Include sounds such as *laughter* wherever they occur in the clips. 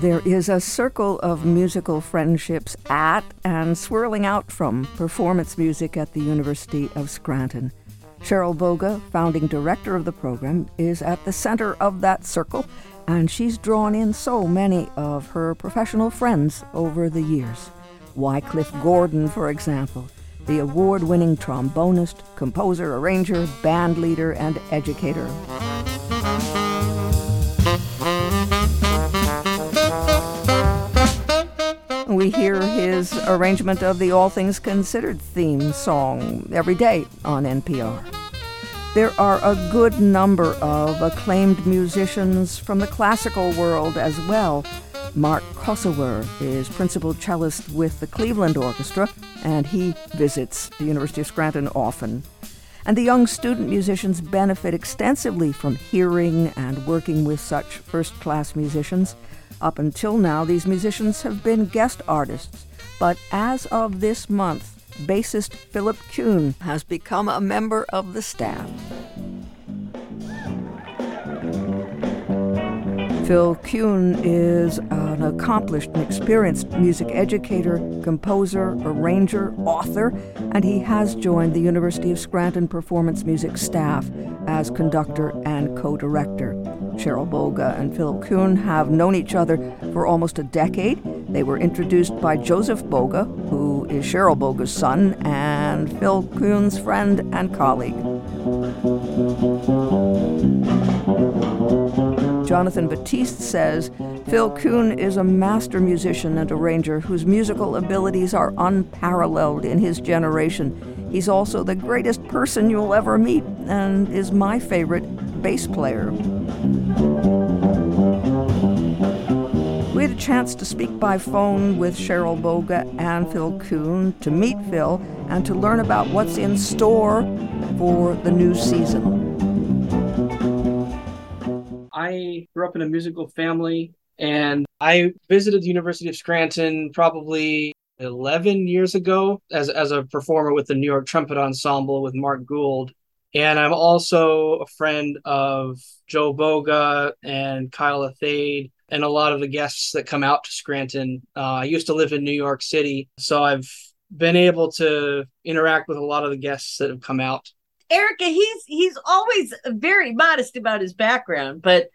There is a circle of musical friendships at and swirling out from performance music at the University of Scranton. Cheryl Boga, founding director of the program, is at the center of that circle, and she's drawn in so many of her professional friends over the years. Wycliffe Gordon, for example, the award winning trombonist, composer, arranger, band leader, and educator. Hear his arrangement of the All Things Considered theme song every day on NPR. There are a good number of acclaimed musicians from the classical world as well. Mark Kosower is principal cellist with the Cleveland Orchestra, and he visits the University of Scranton often. And the young student musicians benefit extensively from hearing and working with such first class musicians. Up until now, these musicians have been guest artists, but as of this month, bassist Philip Kuhn has become a member of the staff. Phil Kuhn is an accomplished and experienced music educator, composer, arranger, author, and he has joined the University of Scranton Performance Music staff as conductor and co director. Cheryl Boga and Phil Kuhn have known each other for almost a decade. They were introduced by Joseph Boga, who is Cheryl Boga's son and Phil Kuhn's friend and colleague. Jonathan Batiste says Phil Kuhn is a master musician and arranger whose musical abilities are unparalleled in his generation. He's also the greatest person you'll ever meet and is my favorite bass player. We had a chance to speak by phone with Cheryl Boga and Phil Kuhn to meet Phil and to learn about what's in store for the new season. I grew up in a musical family and I visited the University of Scranton probably 11 years ago as, as a performer with the New York Trumpet Ensemble with Mark Gould. And I'm also a friend of Joe Boga and Kyle Athayde and a lot of the guests that come out to Scranton. Uh, I used to live in New York City, so I've been able to interact with a lot of the guests that have come out. Erica, he's he's always very modest about his background, but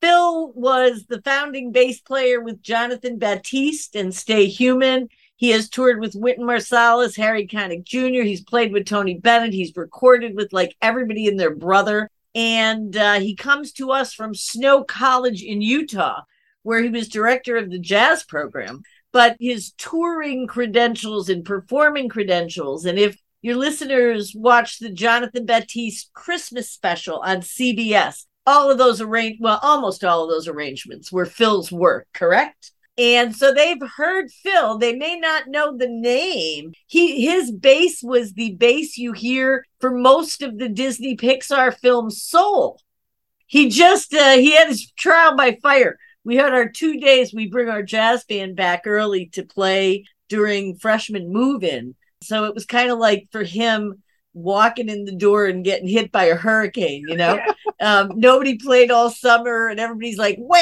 Phil was the founding bass player with Jonathan Batiste and Stay Human. He has toured with Wynton Marsalis, Harry Connick Jr. He's played with Tony Bennett. He's recorded with like everybody and their brother. And uh, he comes to us from Snow College in Utah, where he was director of the jazz program. But his touring credentials and performing credentials, and if your listeners watch the Jonathan Batiste Christmas special on CBS, all of those arrange well almost all of those arrangements were phil's work correct? And so they've heard phil. They may not know the name. He his bass was the bass you hear for most of the disney pixar film soul. He just uh, he had his trial by fire. We had our two days. We bring our jazz band back early to play during freshman move in so it was kind of like for him walking in the door and getting hit by a hurricane you know um, nobody played all summer and everybody's like Wah!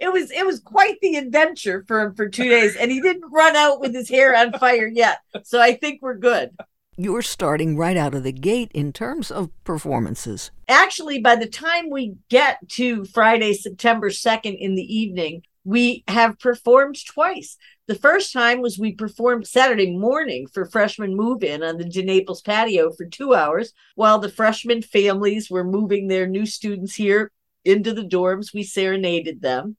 it was it was quite the adventure for him for two days and he didn't run out with his hair on fire yet so i think we're good you're starting right out of the gate in terms of performances. Actually, by the time we get to Friday, September 2nd in the evening, we have performed twice. The first time was we performed Saturday morning for freshman move in on the DeNaples patio for two hours while the freshman families were moving their new students here into the dorms. We serenaded them.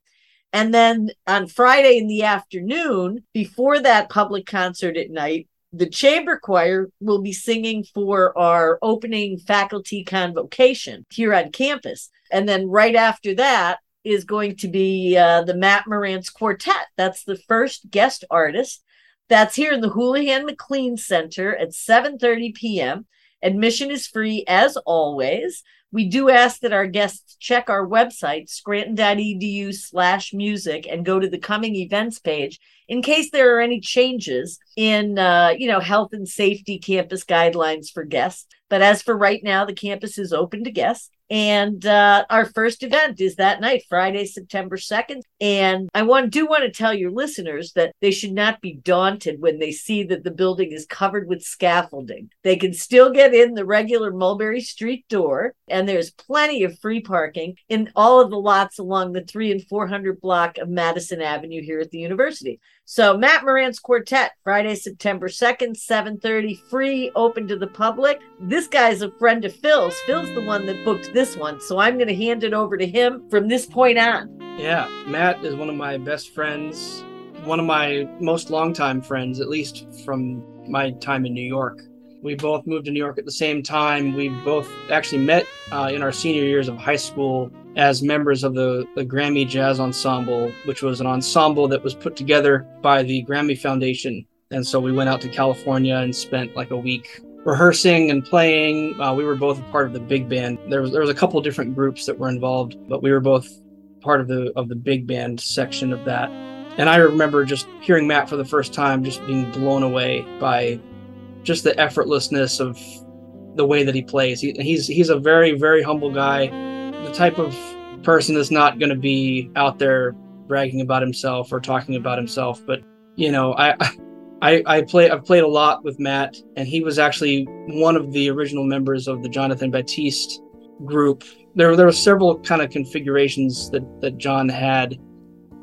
And then on Friday in the afternoon, before that public concert at night, the chamber choir will be singing for our opening faculty convocation here on campus. And then right after that, is going to be uh, the Matt Marantz Quartet. That's the first guest artist. That's here in the Houlihan McLean Center at 7:30 p.m. Admission is free as always. We do ask that our guests check our website, scranton.edu slash music, and go to the coming events page in case there are any changes in, uh, you know, health and safety campus guidelines for guests. But as for right now, the campus is open to guests. And uh, our first event is that night, Friday, September 2nd. And I want do want to tell your listeners that they should not be daunted when they see that the building is covered with scaffolding. They can still get in the regular Mulberry Street door, and there's plenty of free parking in all of the lots along the three and 400 block of Madison Avenue here at the university. So Matt Marantz Quartet, Friday, September 2nd, 7:30, free, open to the public. This guy's a friend of Phil's. Phil's the one that booked this one. So I'm gonna hand it over to him from this point on. Yeah, Matt is one of my best friends, one of my most longtime friends, at least from my time in New York. We both moved to New York at the same time. We both actually met uh, in our senior years of high school as members of the, the Grammy Jazz Ensemble, which was an ensemble that was put together by the Grammy Foundation. And so we went out to California and spent like a week rehearsing and playing. Uh, we were both a part of the big band. There was there was a couple different groups that were involved, but we were both part of the of the big band section of that. And I remember just hearing Matt for the first time, just being blown away by just the effortlessness of the way that he plays. He, he's he's a very very humble guy the type of person that's not going to be out there bragging about himself or talking about himself. But you know, I I I play I've played a lot with Matt, and he was actually one of the original members of the Jonathan Batiste group. There there were several kind of configurations that that John had,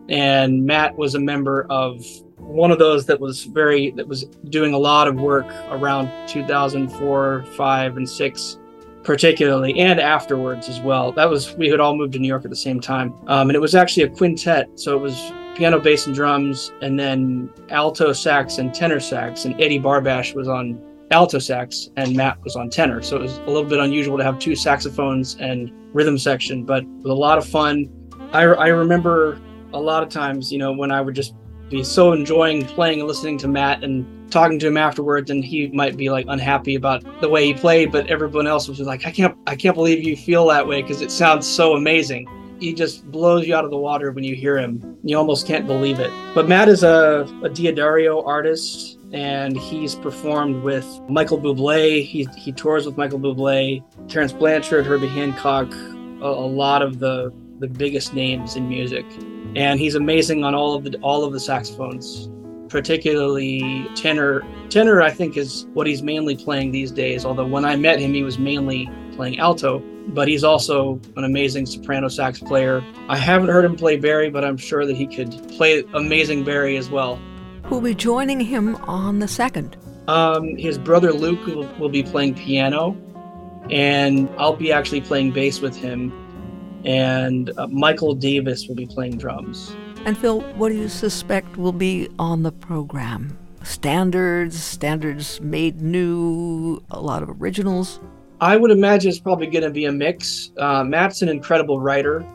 and Matt was a member of one of those that was very that was doing a lot of work around 2004 5 and 6 particularly and afterwards as well. That was we had all moved to New York at the same time, um, and it was actually a quintet. So it was piano, bass, and drums, and then alto sax and tenor sax. And Eddie Barbash was on alto sax, and Matt was on tenor. So it was a little bit unusual to have two saxophones and rhythm section, but it was a lot of fun. I, I remember a lot of times, you know, when I would just be so enjoying playing and listening to Matt and talking to him afterwards and he might be like unhappy about the way he played but everyone else was like I can't I can't believe you feel that way because it sounds so amazing. He just blows you out of the water when you hear him. You almost can't believe it. But Matt is a, a D'Addario artist and he's performed with Michael Bublé. He, he tours with Michael Bublé, Terence Blanchard, Herbie Hancock, a, a lot of the, the biggest names in music and he's amazing on all of the all of the saxophones particularly tenor tenor i think is what he's mainly playing these days although when i met him he was mainly playing alto but he's also an amazing soprano sax player i haven't heard him play bari, but i'm sure that he could play amazing bari as well who'll be joining him on the second um, his brother luke will, will be playing piano and i'll be actually playing bass with him and uh, Michael Davis will be playing drums. And Phil, what do you suspect will be on the program? Standards, standards made new, a lot of originals? I would imagine it's probably going to be a mix. Uh, Matt's an incredible writer,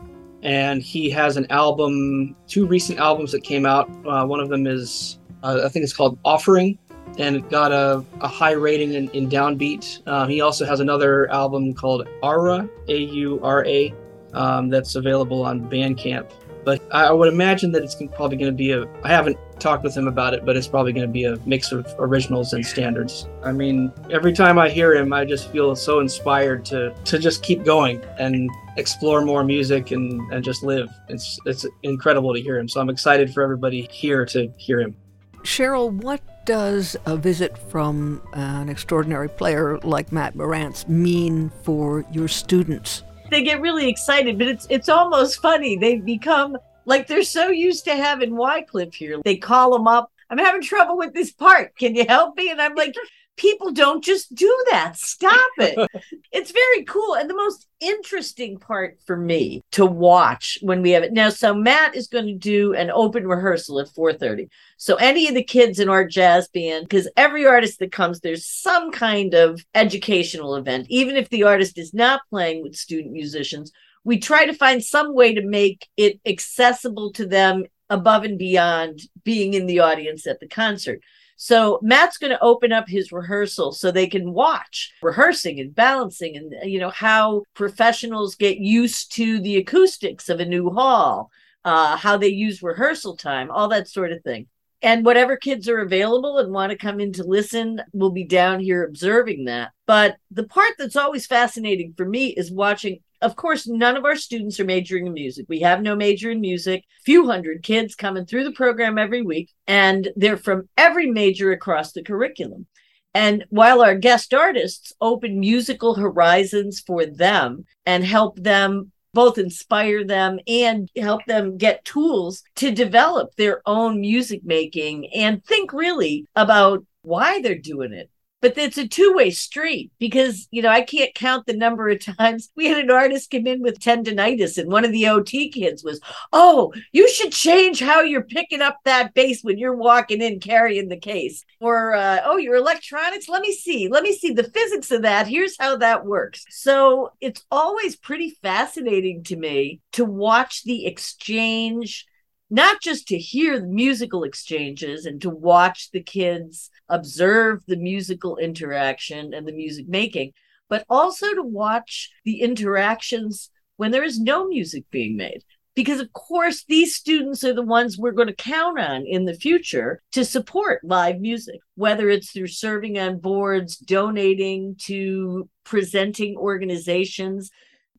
and he has an album, two recent albums that came out. Uh, one of them is, uh, I think it's called Offering, and it got a, a high rating in, in Downbeat. Um, he also has another album called Aura, A U R A, um, that's available on Bandcamp. But I would imagine that it's probably going to be a. I haven't talked with him about it, but it's probably going to be a mix of originals and standards. I mean, every time I hear him, I just feel so inspired to to just keep going and explore more music and and just live. It's it's incredible to hear him. So I'm excited for everybody here to hear him. Cheryl, what does a visit from an extraordinary player like Matt Marantz mean for your students? they get really excited, but it's it's almost funny. They've become like they're so used to having Wycliffe here. They call him up. I'm having trouble with this part. Can you help me? And I'm like, *laughs* people don't just do that. Stop it. *laughs* it's very cool. And the most interesting part for me to watch when we have it now. So Matt is going to do an open rehearsal at 4:30. So any of the kids in our jazz band, because every artist that comes, there's some kind of educational event, even if the artist is not playing with student musicians. We try to find some way to make it accessible to them above and beyond being in the audience at the concert. So Matt's going to open up his rehearsal so they can watch rehearsing and balancing and you know how professionals get used to the acoustics of a new hall, uh, how they use rehearsal time, all that sort of thing. And whatever kids are available and want to come in to listen will be down here observing that. But the part that's always fascinating for me is watching Of course, none of our students are majoring in music. We have no major in music. Few hundred kids coming through the program every week, and they're from every major across the curriculum. And while our guest artists open musical horizons for them and help them both inspire them and help them get tools to develop their own music making and think really about why they're doing it but it's a two-way street because you know i can't count the number of times we had an artist come in with tendonitis and one of the ot kids was oh you should change how you're picking up that bass when you're walking in carrying the case. Or uh, oh your electronics. Let me see. Let me see the physics of that. Here's how that works. So it's always pretty fascinating to me to watch the exchange not just to hear the musical exchanges and to watch the kids observe the musical interaction and the music making, but also to watch the interactions when there is no music being made. Because, of course, these students are the ones we're going to count on in the future to support live music, whether it's through serving on boards, donating to presenting organizations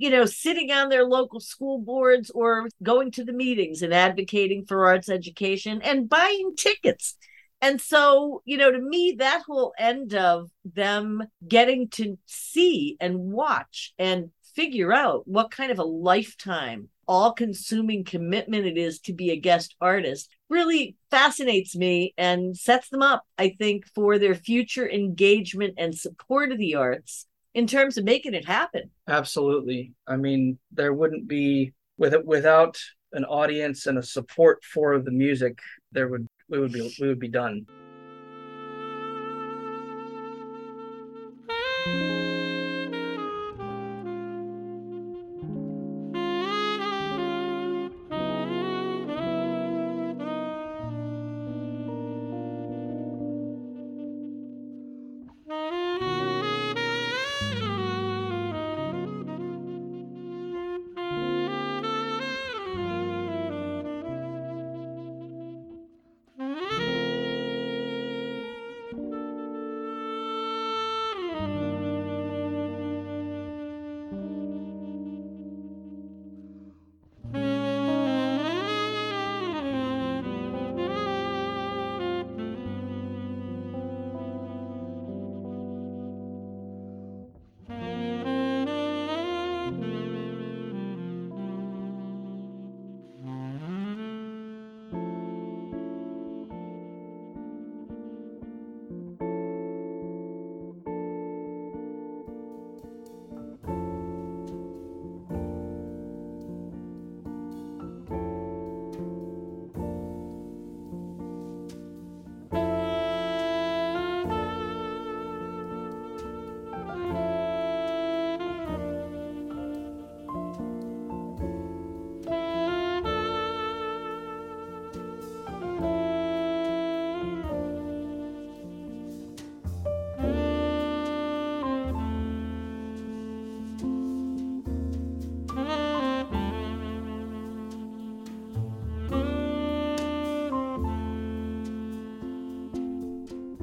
you know, sitting on their local school boards or going to the meetings and advocating for arts education and buying tickets. And so, you know, to me, that whole end of them getting to see and watch and figure out what kind of a lifetime, all consuming commitment it is to be a guest artist really fascinates me and sets them up, I think, for their future engagement and support of the arts in terms of making it happen. Absolutely. I mean, there wouldn't be with it without an audience and a support for the music, there would we would be we would be done.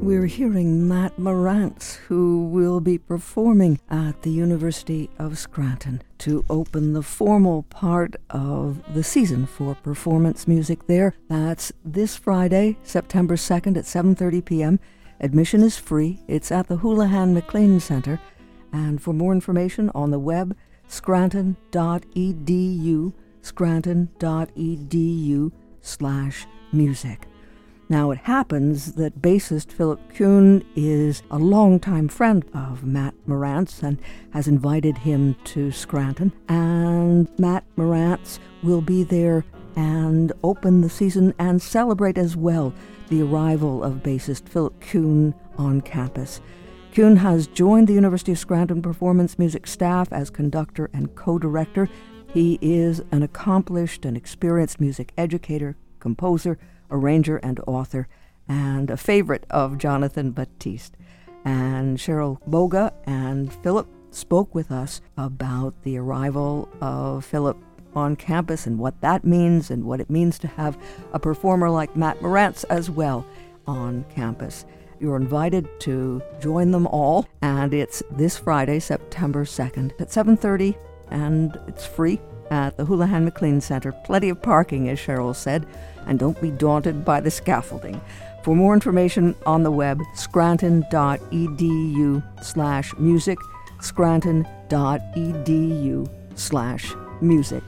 We're hearing Matt Marantz, who will be performing at the University of Scranton to open the formal part of the season for performance music there. That's this Friday, September 2nd at 7:30 p.m. Admission is free. It's at the Houlihan McLean Center. And for more information on the web, scranton.edu, scranton.edu slash music. Now, it happens that bassist Philip Kuhn is a longtime friend of Matt Marantz and has invited him to Scranton. And Matt Marantz will be there and open the season and celebrate as well the arrival of bassist Philip Kuhn on campus. Kuhn has joined the University of Scranton Performance Music staff as conductor and co director. He is an accomplished and experienced music educator, composer, arranger and author, and a favorite of Jonathan Batiste. And Cheryl Boga and Philip spoke with us about the arrival of Philip on campus and what that means and what it means to have a performer like Matt Marantz as well on campus. You're invited to join them all, and it's this Friday, September 2nd at 7:30 and it's free at the Houlihan McLean Center. Plenty of parking, as Cheryl said, and don't be daunted by the scaffolding. For more information on the web, scranton.edu slash music, scranton.edu slash music.